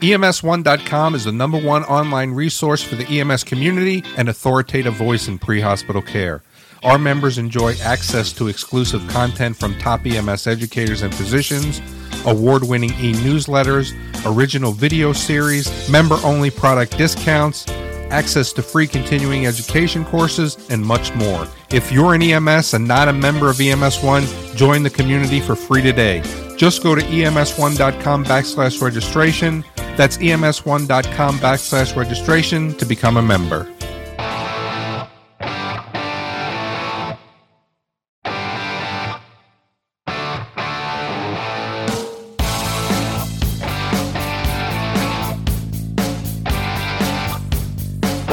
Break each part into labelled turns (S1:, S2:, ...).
S1: EMS1.com is the number one online resource for the EMS community and authoritative voice in pre hospital care. Our members enjoy access to exclusive content from top EMS educators and physicians, award winning e newsletters, original video series, member only product discounts, access to free continuing education courses, and much more. If you're an EMS and not a member of EMS One, join the community for free today. Just go to ems1.com backslash registration. That's ems1.com backslash registration to become a member.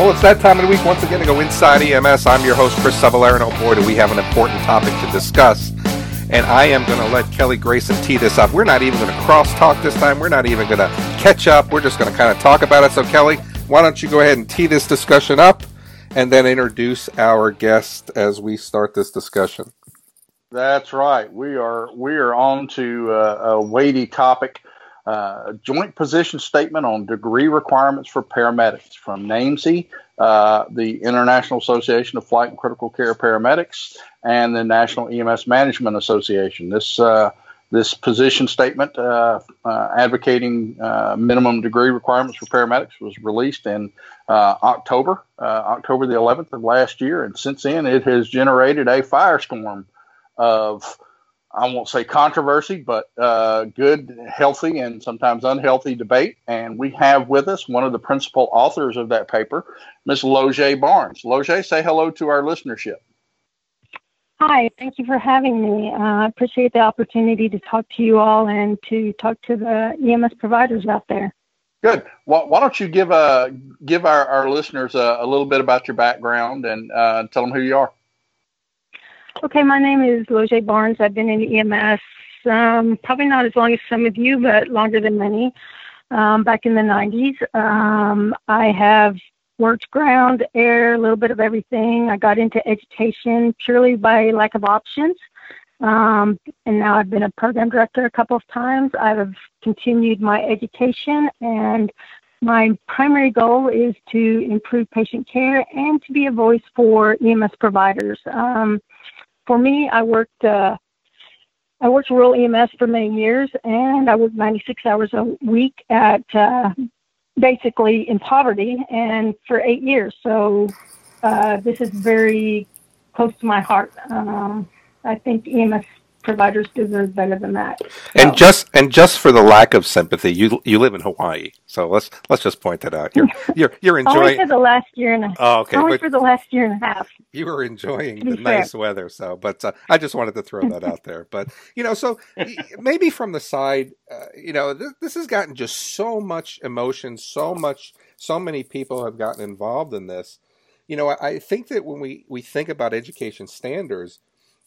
S1: Well, it's that time of the week once again to go inside EMS. I'm your host, Chris Cavallaro, and oh boy, do we have an important topic to discuss. And I am going to let Kelly Grayson tee this up. We're not even going to cross talk this time. We're not even going to catch up. We're just going to kind of talk about it. So, Kelly, why don't you go ahead and tee this discussion up and then introduce our guest as we start this discussion?
S2: That's right. We are we are on to uh, a weighty topic uh, joint position statement on degree requirements for paramedics from NAEMSE, uh, the International Association of Flight and Critical Care Paramedics, and the National EMS Management Association. This uh, this position statement uh, uh, advocating minimum degree requirements for paramedics was released in October, October the 11th of last year, and since then it has generated a firestorm of I won't say controversy, but uh, good, healthy, and sometimes unhealthy debate. And we have with us one of the principal authors of that paper, Ms. Loje Barnes. Loje, say hello to our listenership.
S3: Hi, thank you for having me. Uh, I appreciate the opportunity to talk to you all and to talk to the EMS providers out there.
S2: Good. Well, why don't you give a uh, give our, our listeners a, a little bit about your background and uh, tell them who you are?
S3: Okay, my name is Loje Barnes. I've been in EMS um, probably not as long as some of you, but longer than many. Um, back in the 90s, um, I have worked ground, air, a little bit of everything. I got into education purely by lack of options. Um, and now I've been a program director a couple of times. I've continued my education, and my primary goal is to improve patient care and to be a voice for EMS providers. Um, for me, I worked uh, I worked rural EMS for many years, and I worked 96 hours a week at uh, basically in poverty, and for eight years. So uh, this is very close to my heart. Um, I think EMS providers deserve better than that. So.
S1: And just and just for the lack of sympathy, you you live in Hawaii, so let's let's just point that out. You're you're you're enjoying
S3: only for the last year and a half.
S1: Oh, okay.
S3: Only for the last year and a half.
S1: You were enjoying the fair. nice weather, so but uh, I just wanted to throw that out there. But you know, so maybe from the side, uh, you know, this, this has gotten just so much emotion, so much, so many people have gotten involved in this. You know, I, I think that when we we think about education standards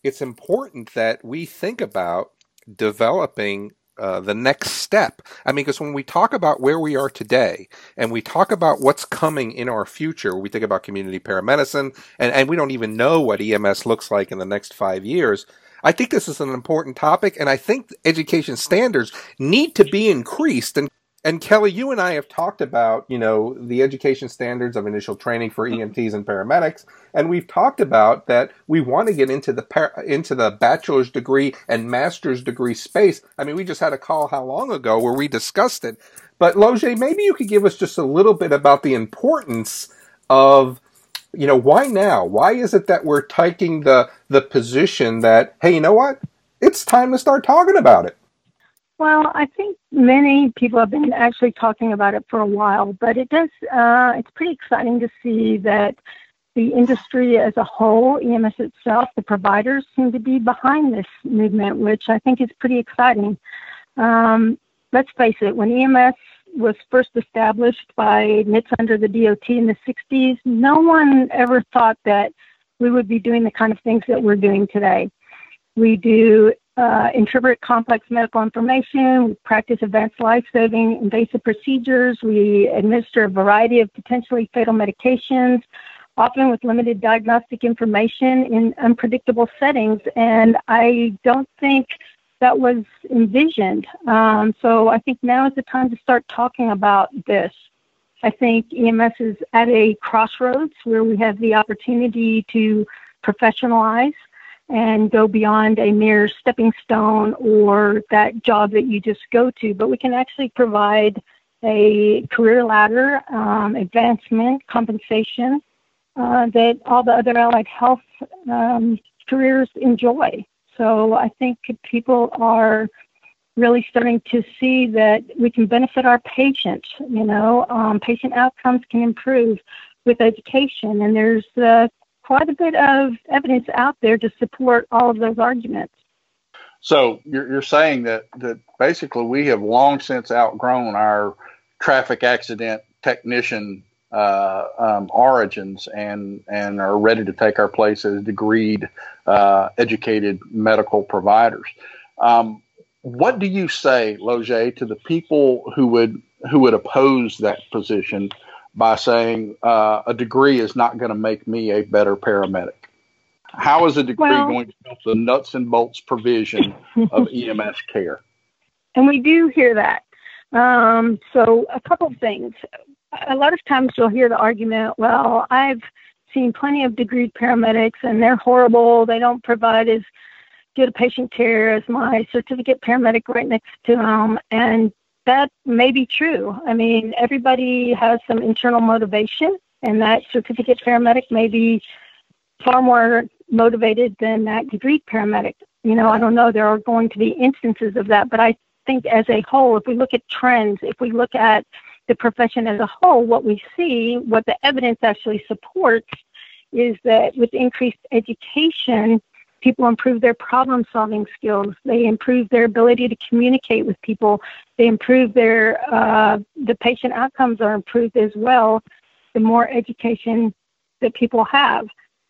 S1: it's important that we think about developing uh, the next step. I mean, because when we talk about where we are today and we talk about what's coming in our future, we think about community paramedicine and, and we don't even know what EMS looks like in the next five years. I think this is an important topic and I think education standards need to be increased and and Kelly, you and I have talked about, you know, the education standards of initial training for mm-hmm. EMTs and paramedics, and we've talked about that we want to get into the par- into the bachelor's degree and master's degree space. I mean, we just had a call how long ago where we discussed it. But Loje, maybe you could give us just a little bit about the importance of you know, why now? Why is it that we're taking the the position that, hey, you know what? It's time to start talking about it.
S3: Well, I think many people have been actually talking about it for a while, but it does. Uh, it's pretty exciting to see that the industry as a whole, EMS itself, the providers seem to be behind this movement, which I think is pretty exciting. Um, let's face it, when EMS was first established by NHTSA under the DOT in the 60s, no one ever thought that we would be doing the kind of things that we're doing today. We do uh, interpret complex medical information, we practice advanced life-saving invasive procedures, we administer a variety of potentially fatal medications, often with limited diagnostic information in unpredictable settings. And I don't think that was envisioned. Um, so I think now is the time to start talking about this. I think EMS is at a crossroads where we have the opportunity to professionalize and go beyond a mere stepping stone or that job that you just go to, but we can actually provide a career ladder, um, advancement, compensation uh, that all the other allied health um, careers enjoy. So I think people are really starting to see that we can benefit our patients. You know, um, patient outcomes can improve with education, and there's uh, quite a bit of evidence out there to support all of those arguments.
S2: So you're, you're saying that that basically we have long since outgrown our traffic accident technician uh, um, origins and and are ready to take our place as degreed, uh, educated medical providers. Um, what do you say, Loge, to the people who would who would oppose that position by saying uh, a degree is not going to make me a better paramedic? How is a degree well, going to help the nuts and bolts provision of EMS care?
S3: And we do hear that. Um, so, a couple of things. A lot of times you'll hear the argument, well, I've seen plenty of degreed paramedics and they're horrible. They don't provide as good a patient care as my certificate paramedic right next to them. And that may be true. I mean, everybody has some internal motivation, and that certificate paramedic may be far more motivated than that degree paramedic. You know, I don't know. There are going to be instances of that, but I think as a whole, if we look at trends, if we look at the profession as a whole, what we see, what the evidence actually supports, is that with increased education, people improve their problem solving skills. They improve their ability to communicate with people. They improve their uh, the patient outcomes are improved as well the more education that people have.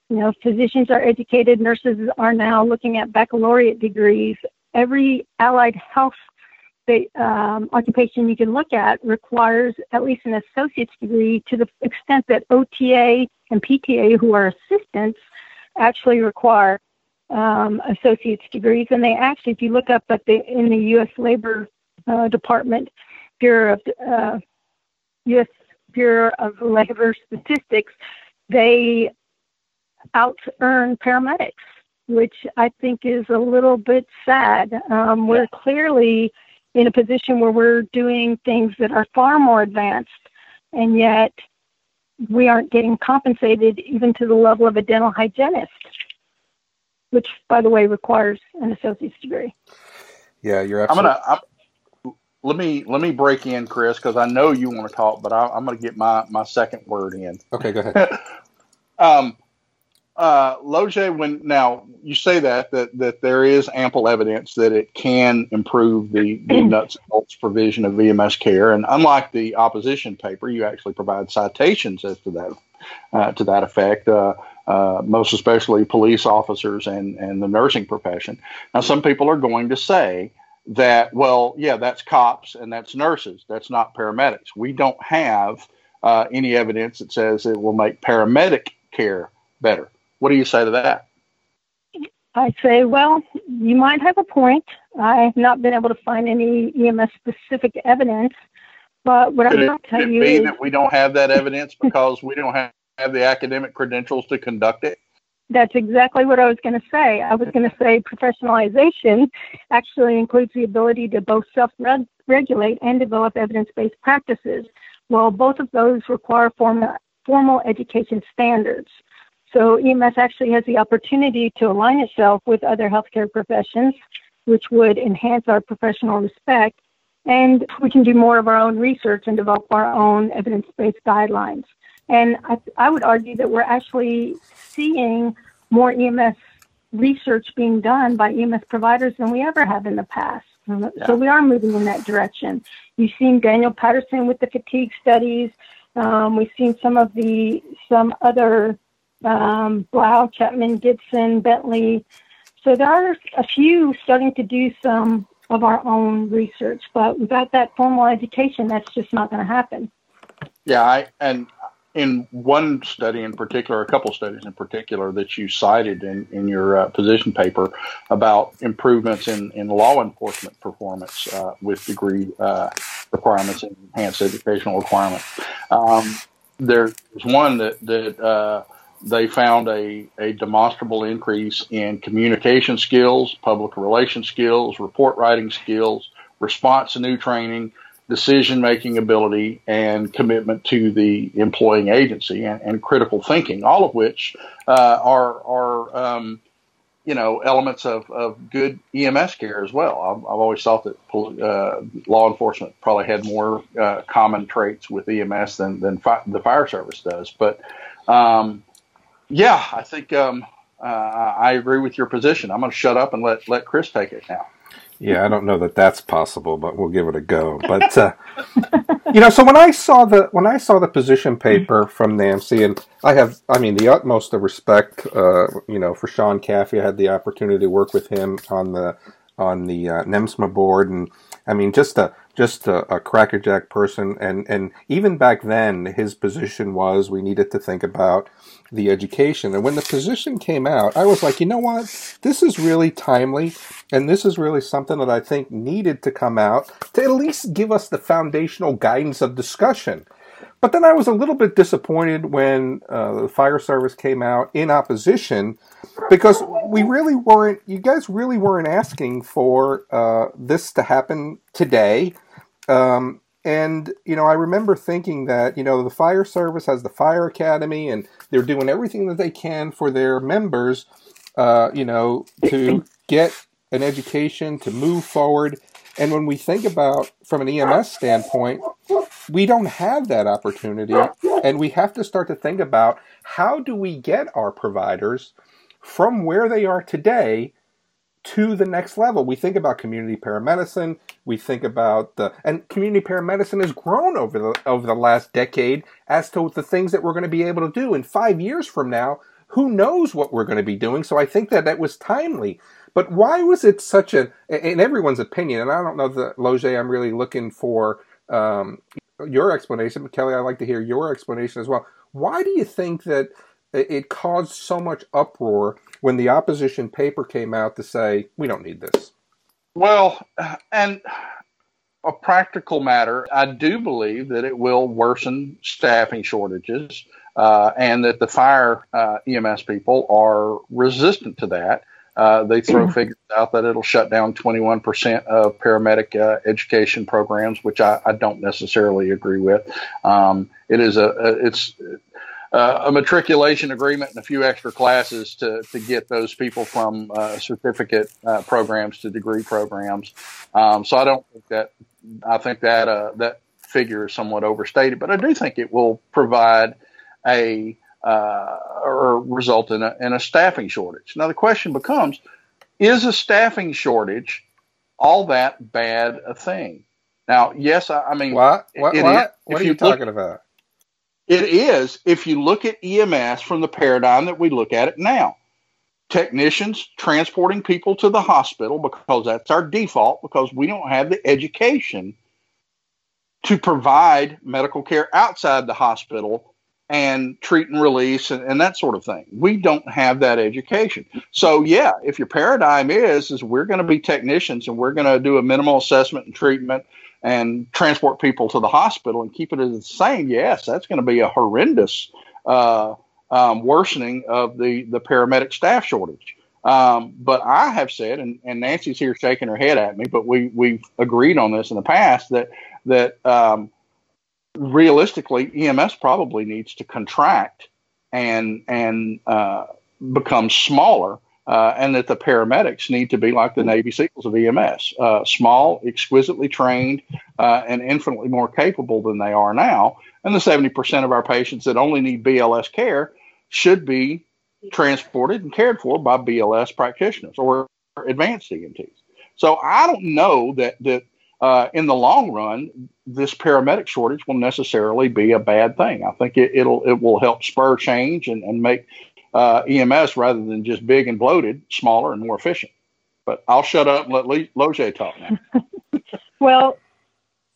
S3: You know physicians are educated nurses are now looking at baccalaureate degrees. Every allied health um, occupation you can look at requires at least an associate's degree to the extent that OTA and PTA, who are assistants, actually require um, associate's degrees. And they actually, if you look up at the in the U.S. Labor uh, Department Bureau of uh, U.S. Bureau of Labor Statistics, they out earn paramedics, which I think is a little bit sad. Um, we're clearly in a position where we're doing things that are far more advanced, and yet we aren't getting compensated even to the level of a dental hygienist which, by the way, requires an associate's degree.
S1: Yeah, you're absolutely. I'm
S2: gonna. I'm, let me let me break in, Chris, because I know you want to talk, but I, am going to get my my second word in.
S1: Okay, go ahead.
S2: um, uh, Loge, when now you say that that that there is ample evidence that it can improve the, the nuts and bolts provision of EMS care, and unlike the opposition paper, you actually provide citations as to that uh, to that effect. Uh, uh, most especially police officers and, and the nursing profession. Now, some people are going to say that, well, yeah, that's cops and that's nurses, that's not paramedics. We don't have uh, any evidence that says it will make paramedic care better. What do you say to that?
S3: I say, well, you might have a point. I have not been able to find any EMS specific evidence, but what Could I will tell you is
S2: that we don't have that evidence because we don't have have the academic credentials to conduct it?
S3: That's exactly what I was going to say. I was going to say professionalization actually includes the ability to both self regulate and develop evidence based practices. Well, both of those require formal, formal education standards. So EMS actually has the opportunity to align itself with other healthcare professions, which would enhance our professional respect. And we can do more of our own research and develop our own evidence based guidelines. And I, I would argue that we're actually seeing more EMS research being done by EMS providers than we ever have in the past. Yeah. So we are moving in that direction. You've seen Daniel Patterson with the fatigue studies. Um, we've seen some of the some other um, Blau, Chapman, Gibson, Bentley. So there are a few starting to do some of our own research, but without that formal education, that's just not going to happen.
S2: Yeah, I and in one study in particular, a couple studies in particular that you cited in, in your uh, position paper about improvements in, in law enforcement performance uh, with degree uh, requirements and enhanced educational requirements. Um, there's one that, that uh, they found a, a demonstrable increase in communication skills, public relations skills, report writing skills, response to new training, decision making ability, and commitment to the employing agency and, and critical thinking, all of which uh, are, are um, you know, elements of, of good EMS care as well. I've, I've always thought that uh, law enforcement probably had more uh, common traits with EMS than, than fi- the fire service does. But um, yeah, I think um, uh, I agree with your position. I'm going to shut up and let let Chris take it now.
S1: Yeah, I don't know that that's possible, but we'll give it a go. But uh, you know, so when I saw the when I saw the position paper from NAEMSE, and I have, I mean, the utmost of respect, uh, you know, for Sean Caffrey. I had the opportunity to work with him on the on the uh, NEMSMA board, and I mean, just a just a, a crackerjack person, and and even back then, his position was we needed to think about the education. And when the position came out, I was like, you know what, this is really timely, and this is really something that I think needed to come out to at least give us the foundational guidance of discussion. But then I was a little bit disappointed when uh, the fire service came out in opposition because we really weren't, you guys really weren't asking for uh, this to happen today. Um, and, you know, I remember thinking that, you know, the fire service has the fire academy and they're doing everything that they can for their members, uh, you know, to get an education, to move forward. And when we think about from an EMS standpoint, we don't have that opportunity. And we have to start to think about how do we get our providers from where they are today to the next level. We think about community paramedicine. We think about the and community paramedicine has grown over the over the last decade as to the things that we're going to be able to do in five years from now. Who knows what we're going to be doing? So I think that that was timely. But why was it such a, in everyone's opinion, and I don't know that Loge, I'm really looking for um, your explanation, but Kelly, I'd like to hear your explanation as well. Why do you think that it caused so much uproar when the opposition paper came out to say, we don't need this?
S2: Well, and a practical matter, I do believe that it will worsen staffing shortages uh, and that the fire uh, EMS people are resistant to that. Uh, they throw figures out that it'll shut down 21% of paramedic uh, education programs, which I, I, don't necessarily agree with. Um, it is a, a it's uh, a matriculation agreement and a few extra classes to, to get those people from uh, certificate uh, programs to degree programs. Um, so I don't think that I think that uh, that figure is somewhat overstated, but I do think it will provide a uh, or result in a, in a staffing shortage. Now the question becomes: Is a staffing shortage all that bad a thing? Now, yes, I, I mean,
S1: what? What? what? what are you, talking about?
S2: It is if you look at EMS from the paradigm that we look at it now. Technicians transporting people to the hospital because that's our default because we don't have the education to provide medical care outside the hospital and treat and release and, and, that sort of thing. We don't have that education. So yeah, if your paradigm is is we're going to be technicians and we're going to do a minimal assessment and treatment and transport people to the hospital and keep it as the same, yes, that's going to be a horrendous uh, um, worsening of the, the paramedic staff shortage. Um, but I have said, and, and, Nancy's here shaking her head at me, but we we've agreed on this in the past that that um, realistically EMS probably needs to contract and and uh, become smaller uh, and that the paramedics need to be like the Navy SEALs of EMS, uh, small, exquisitely trained, uh, and infinitely more capable than they are now. And the 70% of our patients that only need BLS care should be transported and cared for by BLS practitioners or advanced EMTs. So I don't know that that uh, in the long run, this paramedic shortage will necessarily be a bad thing. I think it, will it will help spur change and, and make uh, EMS rather than just big and bloated, smaller and more efficient. But I'll shut up and let Le- Loge talk now.
S3: well,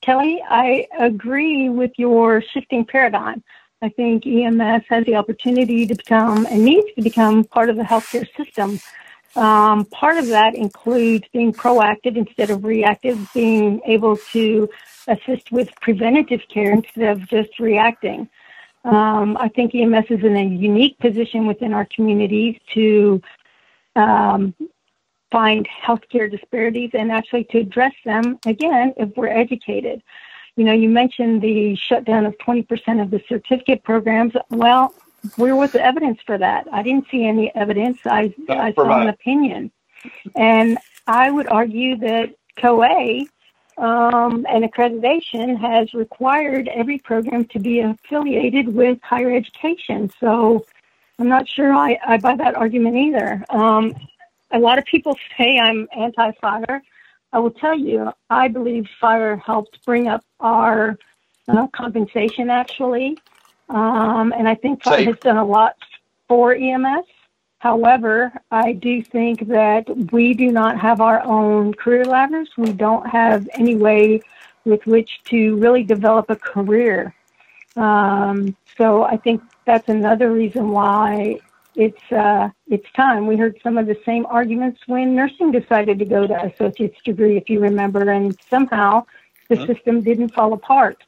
S3: Kelly, I agree with your shifting paradigm. I think EMS has the opportunity to become and needs to become part of the healthcare system. Um, part of that includes being proactive instead of reactive, being able to assist with preventative care instead of just reacting. Um, I think EMS is in a unique position within our communities to um, find healthcare disparities and actually to address them again if we're educated. You know, you mentioned the shutdown of 20% of the certificate programs. Well, where was the evidence for that? I didn't see any evidence. I, I saw an opinion. And I would argue that COA um, and accreditation has required every program to be affiliated with higher education. So I'm not sure I, I buy that argument either. Um, a lot of people say I'm anti fire. I will tell you, I believe fire helped bring up our uh, compensation actually. Um, and I think fire has done a lot for EMS. However, I do think that we do not have our own career ladders. We don't have any way with which to really develop a career. Um, so I think that's another reason why it's uh, it's time. We heard some of the same arguments when nursing decided to go to associate's degree, if you remember, and somehow the mm-hmm. system didn't fall apart.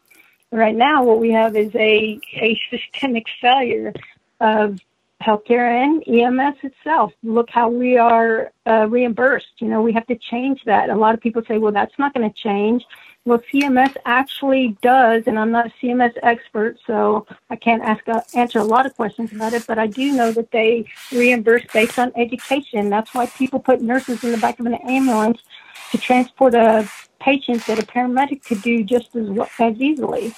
S3: Right now, what we have is a a systemic failure of healthcare and EMS itself. Look how we are uh, reimbursed. You know, we have to change that. A lot of people say, well, that's not going to change. Well, CMS actually does, and I'm not a CMS expert, so I can't ask uh, answer a lot of questions about it. But I do know that they reimburse based on education. That's why people put nurses in the back of an ambulance to transport a patient that a paramedic could do just as as easily.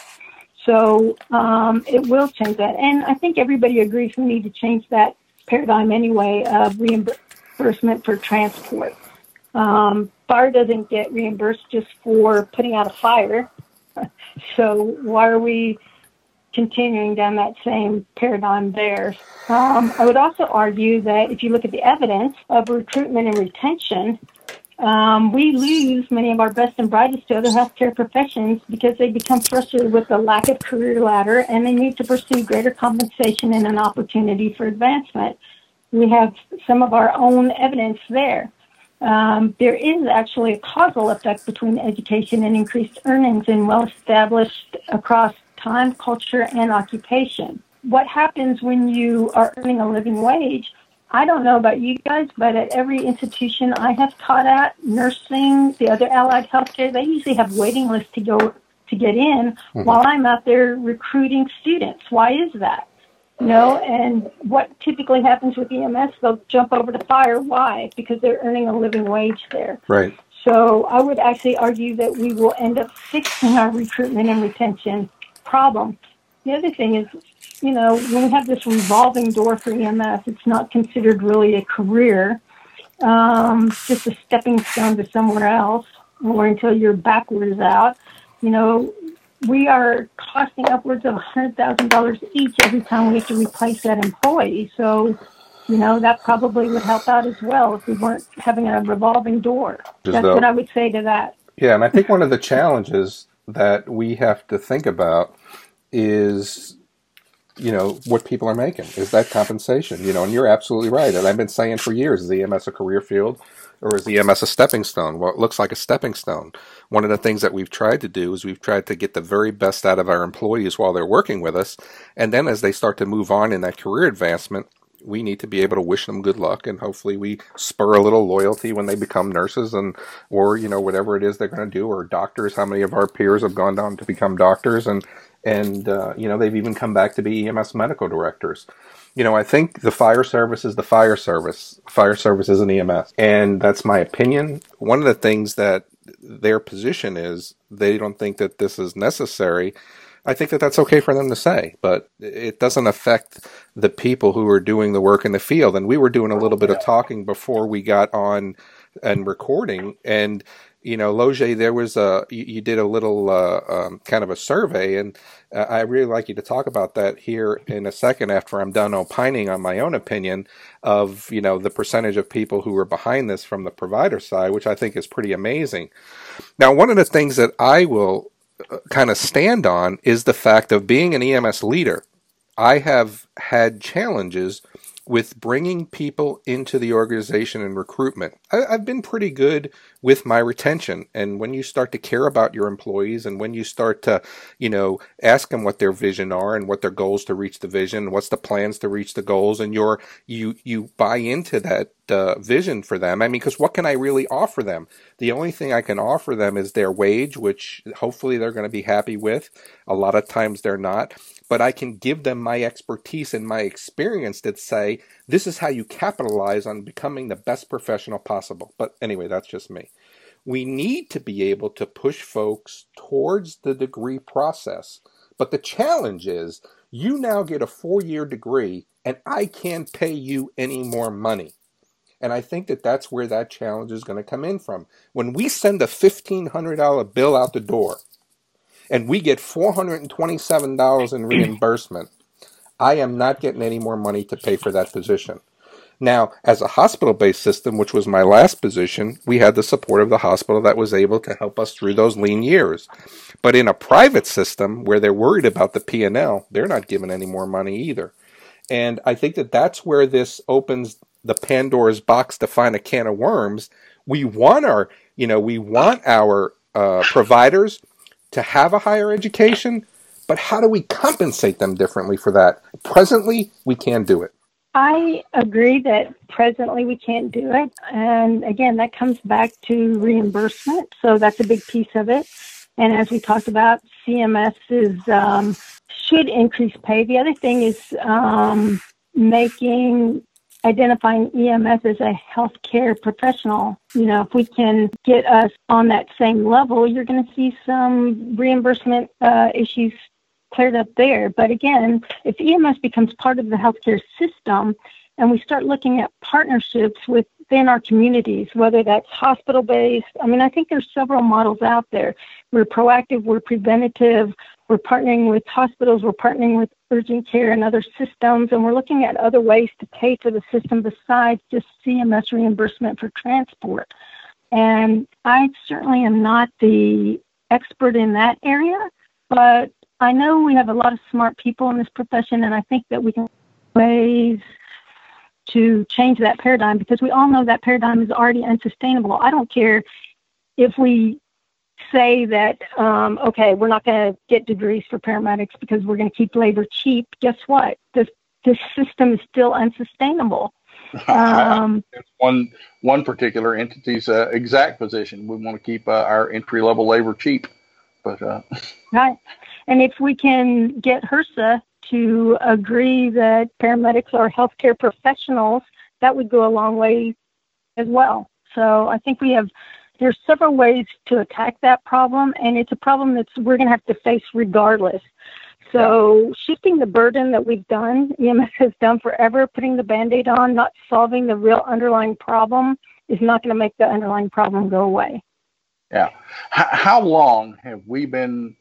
S3: So um, it will change that. And I think everybody agrees we need to change that paradigm anyway of reimbursement for transport. Um, fire doesn't get reimbursed just for putting out a fire. so why are we continuing down that same paradigm there? Um, I would also argue that if you look at the evidence of recruitment and retention, um, we lose many of our best and brightest to other healthcare professions because they become frustrated with the lack of career ladder and they need to pursue greater compensation and an opportunity for advancement. We have some of our own evidence there. Um, there is actually a causal effect between education and increased earnings and well established across time, culture, and occupation. What happens when you are earning a living wage I don't know about you guys, but at every institution I have taught at, nursing, the other allied healthcare, they usually have waiting lists to go to get in mm-hmm. while I'm out there recruiting students. Why is that? You know, and what typically happens with EMS, they'll jump over to fire. Why? Because they're earning a living wage there.
S1: Right.
S3: So I would actually argue that we will end up fixing our recruitment and retention problem. The other thing is you know, when we have this revolving door for EMS, it's not considered really a career, um, just a stepping stone to somewhere else, or until you're is out. You know, we are costing upwards of $100,000 each every time we have to replace that employee. So, you know, that probably would help out as well if we weren't having a revolving door. That's though, what I would say to that.
S1: Yeah, and I think one of the challenges that we have to think about is you know what people are making is that compensation you know and you're absolutely right. And i've been saying for years is ems a career field or is ems a stepping stone? Well it looks like a stepping stone. One of the things that we've tried to do is we've tried to get the very best out of our employees while they're working with us. And then as they start to move on in that career advancement we need to be able to wish them good luck and hopefully we spur a little loyalty when they become nurses and or you know whatever it is they're going to do or doctors. How many of our peers have gone down to become doctors and and uh, you know they've even come back to be EMS medical directors. You know, I think the fire service is the fire service. Fire service is an EMS, and that's my opinion. One of the things that their position is they don't think that this is necessary. I think that that's okay for them to say, but it doesn't affect the people who are doing the work in the field. And we were doing a little bit of talking before we got on and recording, and you know, Loge, there was a you, you did a little uh, um, kind of a survey, and uh, I really like you to talk about that here in a second after I'm done opining on my own opinion of you know the percentage of people who are behind this from the provider side, which I think is pretty amazing. Now, one of the things that I will uh, kind of stand on is the fact of being an EMS leader I have had challenges with bringing people into the organization and recruitment. I, have been pretty good with my retention. And when you start to care about your employees and when you start to, you know, ask them what their vision are and what their goals to reach the vision, what's the plans to reach the goals, and you're, you, you buy into that uh, vision for them. I mean, because what can I really offer them? The only thing I can offer them is their wage, which hopefully they're going to be happy with. A lot of times they're not but I can give them my expertise and my experience that say, this is how you capitalize on becoming the best professional possible. But anyway, that's just me. We need to be able to push folks towards the degree process. But the challenge is you now get a four year degree and I can't pay you any more money. And I think that that's where that challenge is going to come in from. When we send a $1,500 bill out the door, and we get $427 in reimbursement, I am not getting any more money to pay for that position. Now, as a hospital based system, which was my last position, we had the support of the hospital that was able to help us through those lean years. But in a private system where they're worried about the P&L, they're not giving any more money either. And I think that that's where this opens the Pandora's box to find a can of worms. We want our, you know, we want our uh, providers to have a higher education, but how do we compensate them differently for that? Presently, we can't do it.
S3: I agree that presently we can't do it. And again, that comes back to reimbursement. So that's a big piece of it. And as we talked about, CMS is, um, should increase pay. The other thing is um, making identifying EMS as a healthcare professional. You know, if we can get us on that same level, you're going to see some reimbursement uh, issues cleared up there. But again, if EMS becomes part of the healthcare system and we start looking at partnerships within our communities, whether that's hospital based, I mean, I think there's several models out there. We're proactive, we're preventative, we're partnering with hospitals, we're partnering with urgent care and other systems, and we're looking at other ways to pay for the system besides just CMS reimbursement for transport. And I certainly am not the expert in that area, but I know we have a lot of smart people in this profession, and I think that we can ways to change that paradigm because we all know that paradigm is already unsustainable. I don't care if we say that, um, okay, we're not going to get degrees for paramedics because we're going to keep labor cheap, guess what? This, this system is still unsustainable.
S2: Um, one one particular entity's uh, exact position. We want to keep uh, our entry level labor cheap, but uh...
S3: right. And if we can get HRSA to agree that paramedics are healthcare professionals, that would go a long way as well. So I think we have there's several ways to attack that problem, and it's a problem that we're going to have to face regardless. So, shifting the burden that we've done, EMS has done forever, putting the band aid on, not solving the real underlying problem, is not going to make the underlying problem go away.
S2: Yeah. H- how long have we been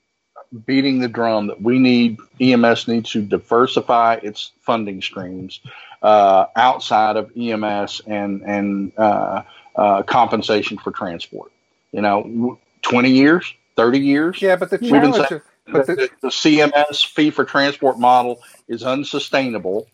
S2: beating the drum that we need, EMS needs to diversify its funding streams uh, outside of EMS and, and, uh, uh, compensation for transport. You know, 20 years, 30 years.
S1: Yeah, but the challenge, saying,
S2: but the, the, the CMS fee for transport model is unsustainable.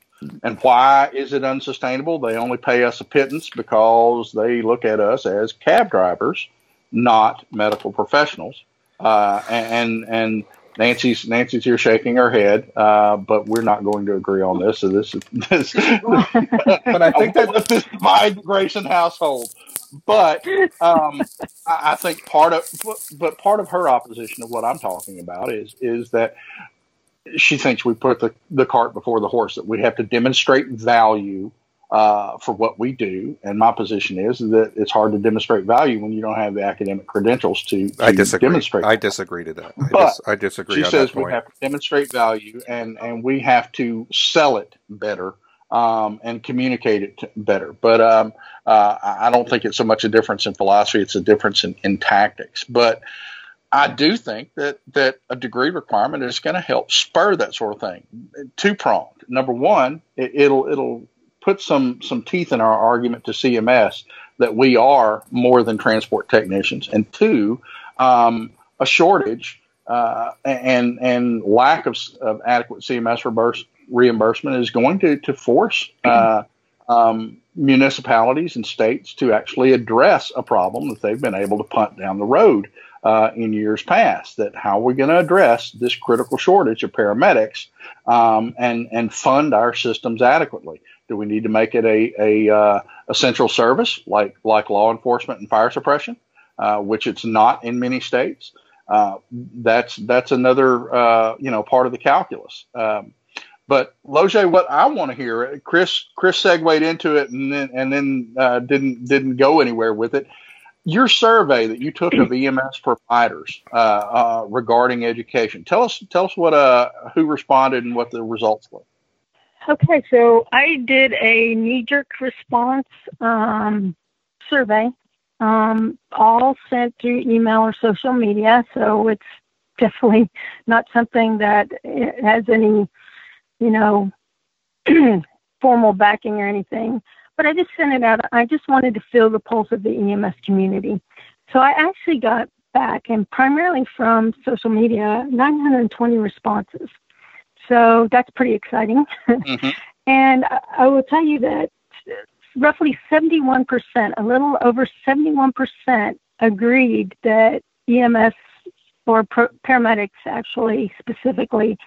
S2: And why is it unsustainable? They only pay us a pittance because they look at us as cab drivers, not medical professionals. Uh, and and Nancy's Nancy's here shaking her head, uh, but we're not going to agree on this. So this is this. but I think that this divide Grayson household but um, I, I think part of but part of her opposition of what I'm talking about is is that she thinks we put the, the cart before the horse that we have to demonstrate value uh, for what we do. And my position is that it's hard to demonstrate value when you don't have the academic credentials to, to
S1: I disagree.
S2: demonstrate.
S1: I disagree to that. I,
S2: but dis-
S1: I disagree.
S2: She says we have to demonstrate value and, and we have to sell it better um, and communicate it better. But um, uh, I don't think it's so much a difference in philosophy; it's a difference in, in tactics. But I do think that that a degree requirement is going to help spur that sort of thing. Two pronged. Number one, it, it'll it'll put some some teeth in our argument to CMS that we are more than transport technicians, and two, um, a shortage uh, and and lack of, of adequate CMS reverse, reimbursement is going to to force uh, um, municipalities and states to actually address a problem that they've been able to punt down the road uh, in years past. That how are we going to address this critical shortage of paramedics um, and and fund our systems adequately? Do we need to make it a a uh, essential service like like law enforcement and fire suppression, uh, which it's not in many states? Uh, that's that's another uh, you know part of the calculus. Um, but Loje, what I want to hear, Chris Chris segued into it and then and then uh, didn't didn't go anywhere with it. Your survey that you took of EMS providers uh, uh, regarding education. Tell us tell us what uh who responded and what the results were.
S3: Okay, so I did a knee jerk response um, survey, um, all sent through email or social media. So it's definitely not something that has any you know, formal backing or anything. But I just sent it out. I just wanted to feel the pulse of the EMS community. So I actually got back, and primarily from social media, 920 responses. So that's pretty exciting. Mm-hmm. and I will tell you that roughly 71%, a little over 71%, agreed that EMS or paramedics actually specifically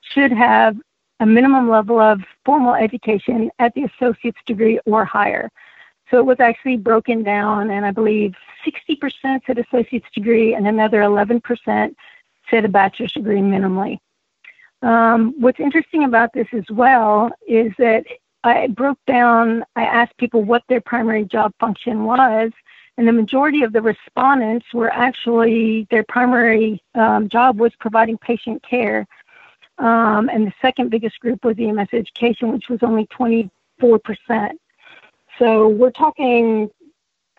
S3: should have a minimum level of formal education at the associate's degree or higher. So it was actually broken down, and I believe 60% said associate's degree, and another 11% said a bachelor's degree minimally. Um, what's interesting about this as well is that I broke down, I asked people what their primary job function was, and the majority of the respondents were actually, their primary um, job was providing patient care um, and the second biggest group was EMS education, which was only 24%. So we're talking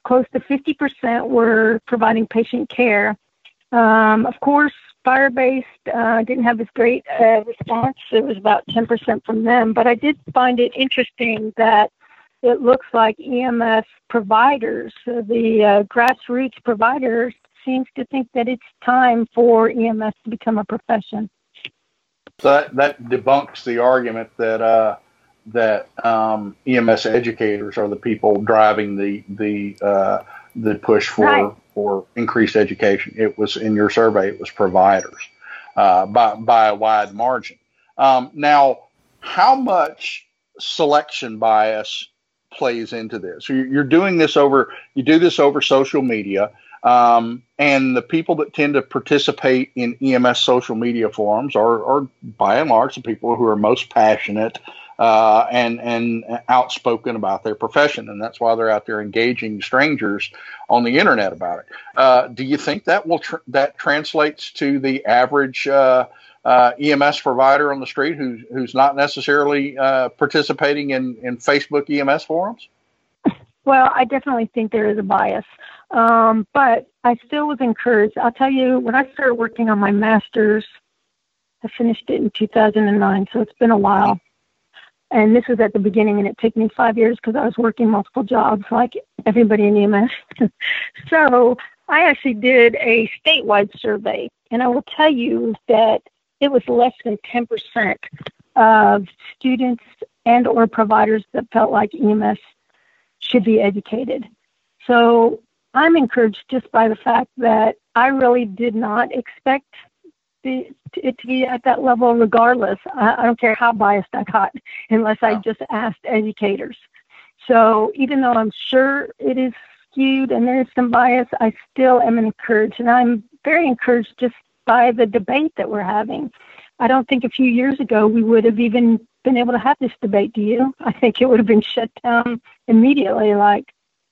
S3: close to 50% were providing patient care. Um, of course, fire based uh, didn't have as great a response. It was about 10% from them. But I did find it interesting that it looks like EMS providers, the uh, grassroots providers, seems to think that it's time for EMS to become a profession.
S2: So that, that debunks the argument that uh, that um, EMS educators are the people driving the the uh, the push for right. for increased education. It was in your survey. It was providers uh, by by a wide margin. Um, now, how much selection bias plays into this? You're doing this over you do this over social media. Um, and the people that tend to participate in EMS social media forums are, are by and large, the people who are most passionate uh, and and outspoken about their profession, and that's why they're out there engaging strangers on the internet about it. Uh, do you think that will tr- that translates to the average uh, uh EMS provider on the street who's who's not necessarily uh, participating in in Facebook EMS forums?
S3: Well, I definitely think there is a bias. Um, but I still was encouraged. I'll tell you, when I started working on my master's, I finished it in 2009, so it's been a while. And this was at the beginning, and it took me five years because I was working multiple jobs like everybody in EMS. so I actually did a statewide survey, and I will tell you that it was less than 10% of students and or providers that felt like EMS should be educated. So I'm encouraged just by the fact that I really did not expect the, it to be at that level, regardless. I, I don't care how biased I got, unless I just asked educators. So even though I'm sure it is skewed and there is some bias, I still am encouraged, and I'm very encouraged just by the debate that we're having. I don't think a few years ago we would have even been able to have this debate. Do you? I think it would have been shut down immediately. Like,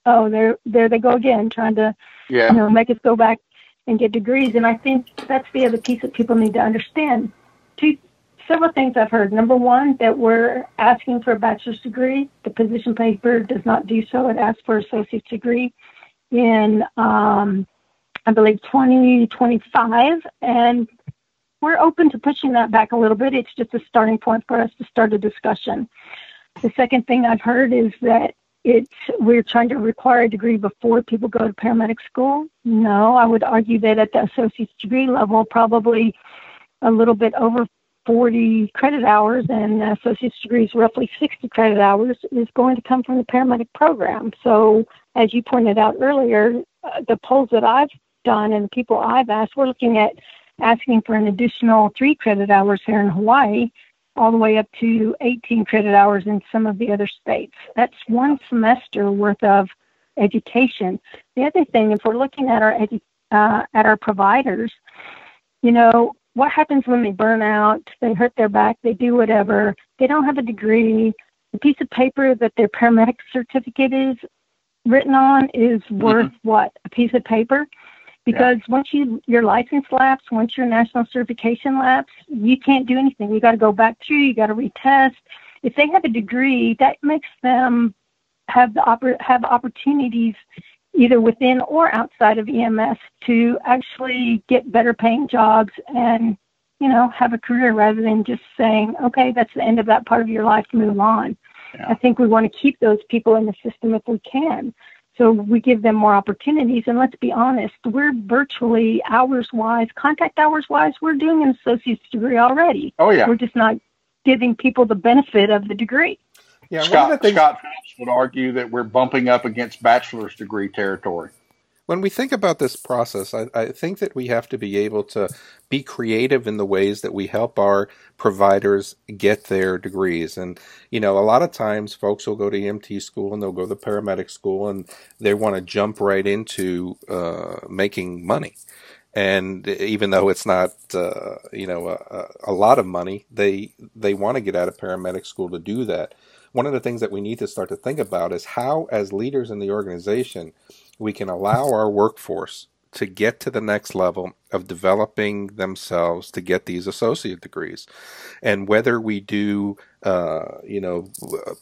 S3: oh, there, there they go again, trying to, yeah. you know, make us go back and get degrees. And I think that's the other piece that people need to understand. Two, several things I've heard. Number one, that we're asking for a bachelor's degree. The position paper does not do so. It asks for associate's degree in, um, I believe, 2025. And we're open to pushing that back a little bit. It's just a starting point for us to start a discussion. The second thing I've heard is that it's we're trying to require a degree before people go to paramedic school. No, I would argue that at the associate's degree level, probably a little bit over 40 credit hours and associate's degrees roughly 60 credit hours is going to come from the paramedic program. So, as you pointed out earlier, uh, the polls that I've done and the people I've asked, we're looking at asking for an additional three credit hours here in Hawaii, all the way up to 18 credit hours in some of the other states. That's one semester worth of education. The other thing, if we're looking at our edu- uh, at our providers, you know, what happens when they burn out, they hurt their back, they do whatever, they don't have a degree, the piece of paper that their paramedic certificate is written on is mm-hmm. worth mm-hmm. what? A piece of paper? Because yeah. once you your license lapse, once your national certification lapse, you can't do anything. You got to go back through. You got to retest. If they have a degree, that makes them have the oppor- have opportunities either within or outside of EMS to actually get better paying jobs and you know have a career rather than just saying okay that's the end of that part of your life move on yeah. i think we want to keep those people in the system if we can so we give them more opportunities. And let's be honest we're virtually hours wise contact hours wise we're doing an associate's degree already.
S2: Oh yeah.
S3: We're just not giving people the benefit of the degree.
S2: Yeah, Scott, things, Scott would argue that we're bumping up against bachelor's degree territory.
S1: When we think about this process, I, I, think that we have to be able to be creative in the ways that we help our providers get their degrees. And, you know, a lot of times folks will go to EMT school and they'll go to paramedic school and they want to jump right into uh, making money and even though it's not uh, you know a, a, lot of money, they they want to get out of paramedic school to do that one of the things that we need to start to think about is how, as leaders in the organization, we can allow our workforce to get to the next level of developing themselves to get these associate degrees. And whether we do, uh, you know,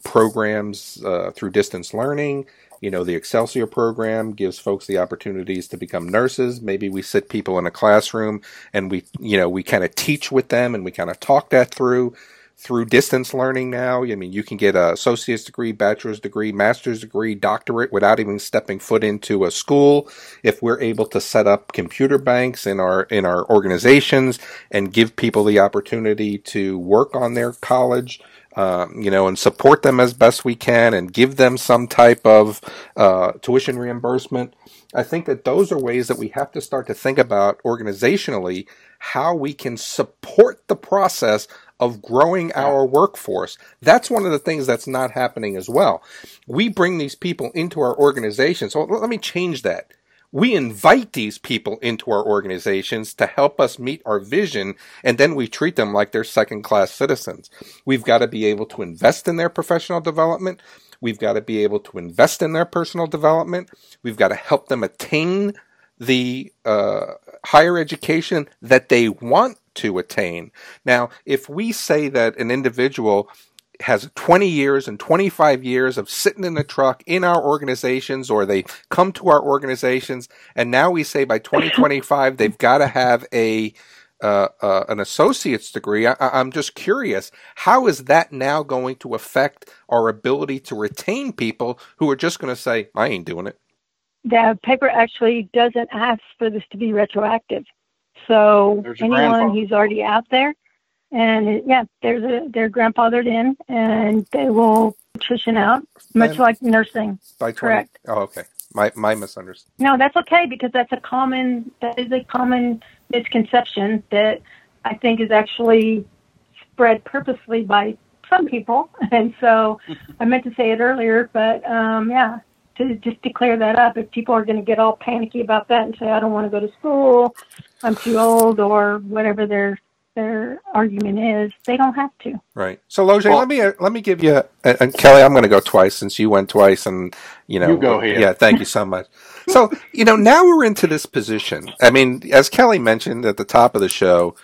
S1: programs uh, through distance learning, you know, the Excelsior program gives folks the opportunities to become nurses. Maybe we sit people in a classroom and we, you know, we kind of teach with them and we kind of talk that through through distance learning now. I mean, you can get a associate's degree, bachelor's degree, master's degree, doctorate without even stepping foot into a school. If we're able to set up computer banks in our in our organizations and give people the opportunity to work on their college. Um, you know, and support them as best we can, and give them some type of uh, tuition reimbursement. I think that those are ways that we have to start to think about organizationally how we can support the process of growing our workforce. That's one of the things that's not happening as well. We bring these people into our organization. So let me change that. We invite these people into our organizations to help us meet our vision, and then we treat them like they're second class citizens. We've got to be able to invest in their professional development. We've got to be able to invest in their personal development. We've got to help them attain the uh, higher education that they want to attain. Now, if we say that an individual has 20 years and 25 years of sitting in the truck in our organizations or they come to our organizations and now we say by 2025 they've got to have a uh, uh, an associate's degree. I, I'm just curious, how is that now going to affect our ability to retain people who are just going to say, I ain't doing it?
S3: The paper actually doesn't ask for this to be retroactive. So anyone who's already out there, and yeah, there's a they're grandfathered in, and they will attrition out, much like nursing.
S1: By 20,
S3: correct.
S1: Oh, okay. My my misunderstanding.
S3: No, that's okay because that's a common that is a common misconception that I think is actually spread purposely by some people, and so I meant to say it earlier, but um, yeah, to just declare that up. If people are going to get all panicky about that and say, "I don't want to go to school," I'm too old or whatever their their argument is, they don't have to.
S1: Right. So Loje, well, let me uh, let me give you and Kelly, I'm going to go twice since you went twice, and you know,
S2: you go here.
S1: Yeah, thank you so much. so you know, now we're into this position. I mean, as Kelly mentioned at the top of the show.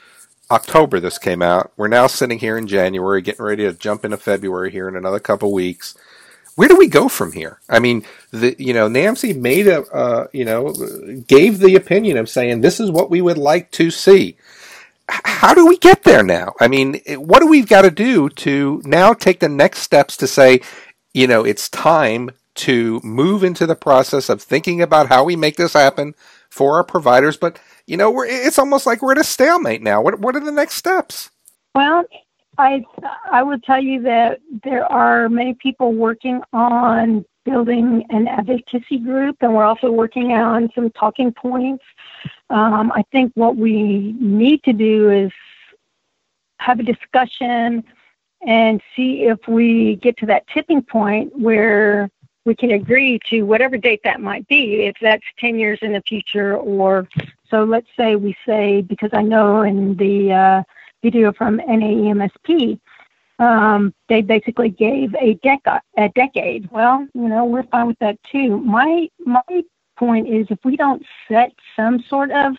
S1: October this came out. We're now sitting here in January, getting ready to jump into February here in another couple weeks where do we go from here? I mean, the you know NAEMSE made a uh, you know gave the opinion of saying this is what we would like to see. How do we get there now? I mean, what do we've got to do to now take the next steps to say, you know, it's time to move into the process of thinking about how we make this happen for our providers. But you know, it's almost like we're at a stalemate now. What what are the next steps?
S3: Well, I I would tell you that there are many people working on building an advocacy group, and we're also working on some talking points. Um, I think what we need to do is have a discussion and see if we get to that tipping point where we can agree to whatever date that might be, if that's 10 years in the future or so let's say we say, because I know in the uh, video from NAEMSP, um, they basically gave a, deca- a decade. Well, you know, we're fine with that too. My my point is, if we don't set some sort of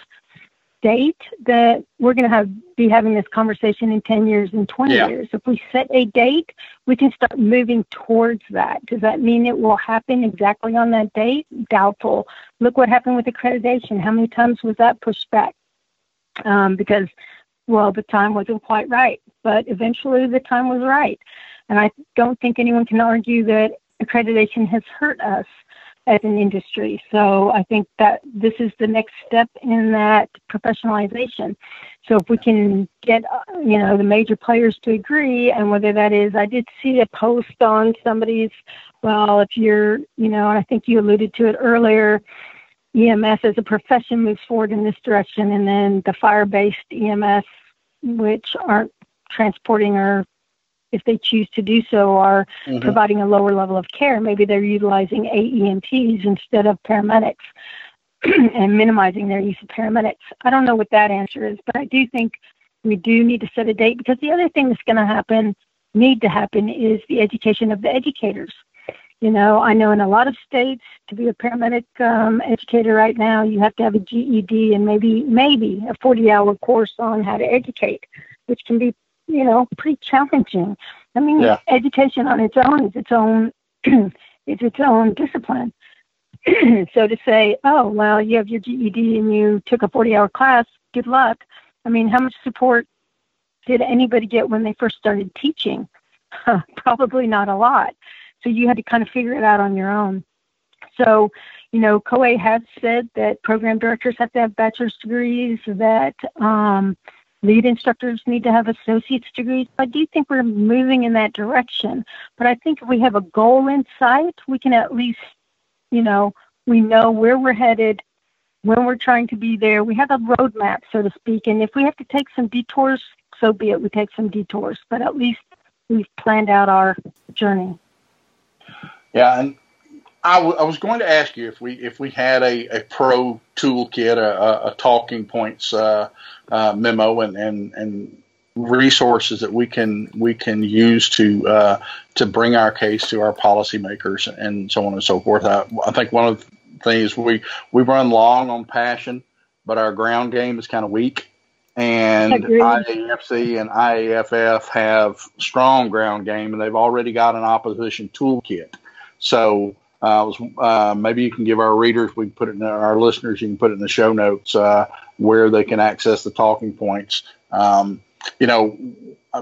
S3: date that we're going to have be having this conversation in 10 years and 20 yeah. years if we set a date we can start moving towards that does that mean it will happen exactly on that date doubtful look what happened with accreditation how many times was that pushed back um, because well, the time wasn't quite right, but eventually the time was right. And I don't think anyone can argue that accreditation has hurt us as an industry. So I think that this is the next step in that professionalization. So if we can get, uh, you know, the major players to agree, and whether that is, I did see a post on somebody's, well, if you're, you know, and I think you alluded to it earlier, EMS as a profession moves forward in this direction, and then the fire-based EMS, which aren't transporting or if they choose to do so, are mm-hmm. providing a lower level of care. Maybe they're utilizing AEMTs instead of paramedics and minimizing their use of paramedics. I don't know what that answer is, but I do think we do need to set a date because the other thing that's going to happen, need to happen, is the education of the educators. You know, I know in a lot of states to be a paramedic um, educator right now, you have to have a GED and maybe maybe a 40-hour course on how to educate, which can be, you know, pretty challenging. I mean, yeah. education on its own is its own is its own discipline. so to say, oh well, you have your GED and you took a 40-hour class, good luck. I mean, how much support did anybody get when they first started teaching? Probably not a lot. So you had to kind of figure it out on your own. So, you know, COA has said that program directors have to have bachelor's degrees, that um, lead instructors need to have associate's degrees. I do think we're moving in that direction. But I think if we have a goal in sight, we can at least, you know, we know where we're headed, when we're trying to be there. We have a roadmap, so to speak. And if we have to take some detours, so be it. We take some detours. But at least we've planned out our journey.
S2: Yeah, and I, w- I was going to ask you if we if we had a, a pro toolkit, a, a talking points uh, uh, memo, and, and and resources that we can we can use to uh, to bring our case to our policymakers and so on and so forth. I, I think one of the things we we run long on passion, but our ground game is kind of weak. And IAFC and IAFF have strong ground game, and they've already got an opposition toolkit. So uh, was, uh, maybe you can give our readers, we can put it in our listeners, you can put it in the show notes uh, where they can access the talking points. Um, you know,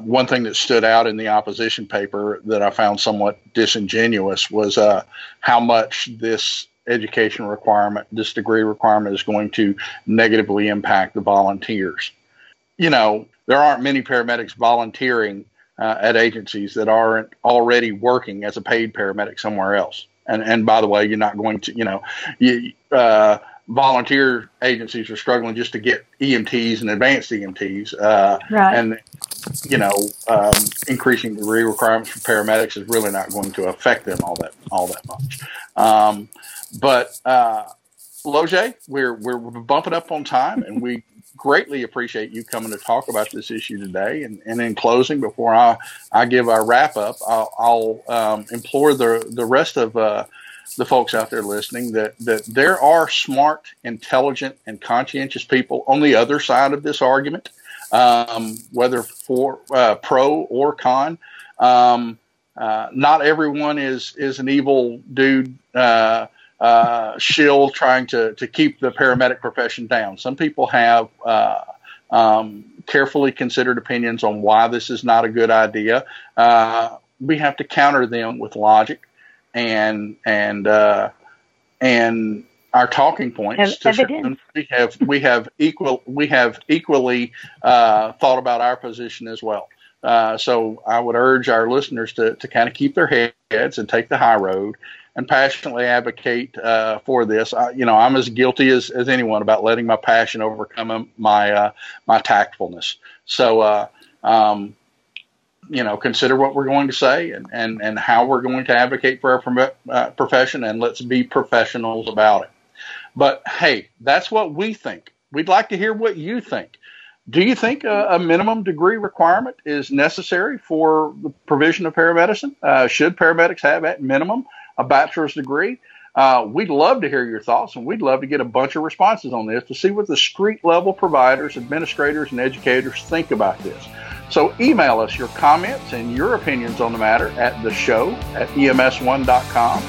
S2: one thing that stood out in the opposition paper that I found somewhat disingenuous was uh, how much this education requirement, this degree requirement, is going to negatively impact the volunteers. You know, there aren't many paramedics volunteering uh, at agencies that aren't already working as a paid paramedic somewhere else. And and by the way, you're not going to, you know, you, uh, volunteer agencies are struggling just to get EMTs and advanced EMTs, uh, right. and you know, um, increasing degree requirements for paramedics is really not going to affect them all that all that much. Um, but uh, Loje, we're we're bumping up on time, and we greatly appreciate you coming to talk about this issue today. And, and in closing, before I, I give our wrap up, I'll, I'll um, implore the, the rest of uh, the folks out there listening that, that there are smart, intelligent, and conscientious people on the other side of this argument, um, whether for uh, pro or con. Um, uh, not everyone is is an evil dude uh, shill trying to, to keep the paramedic profession down. Some people have uh, um, carefully considered opinions on why this is not a good idea. Uh, we have to counter them with logic and and uh, and our talking points. We have we have equal we have equally uh, thought about our position as well. Uh, so I would urge our listeners to to kind of keep their heads and take the high road and passionately advocate uh, for this. I, you know, I'm as guilty as, as anyone about letting my passion overcome my uh, my tactfulness. So, uh, um, you know, consider what we're going to say and, and, and how we're going to advocate for our uh, profession, and let's be professionals about it. But hey, that's what we think. We'd like to hear what you think. Do you think a, a minimum degree requirement is necessary for the provision of paramedicine? Uh, should paramedics have at minimum a bachelor's degree? Uh, we'd love to hear your thoughts, and we'd love to get a bunch of responses on this to see what the street level providers, administrators, and educators think about this. So email us your comments and your opinions on the matter at the show at ems1.com.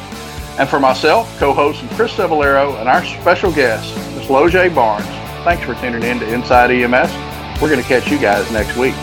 S2: And for myself, co-host Chris Cebollero, and our special guest, Ms. Loje Barnes, thanks for tuning in to Inside EMS. We're going to catch you guys next week.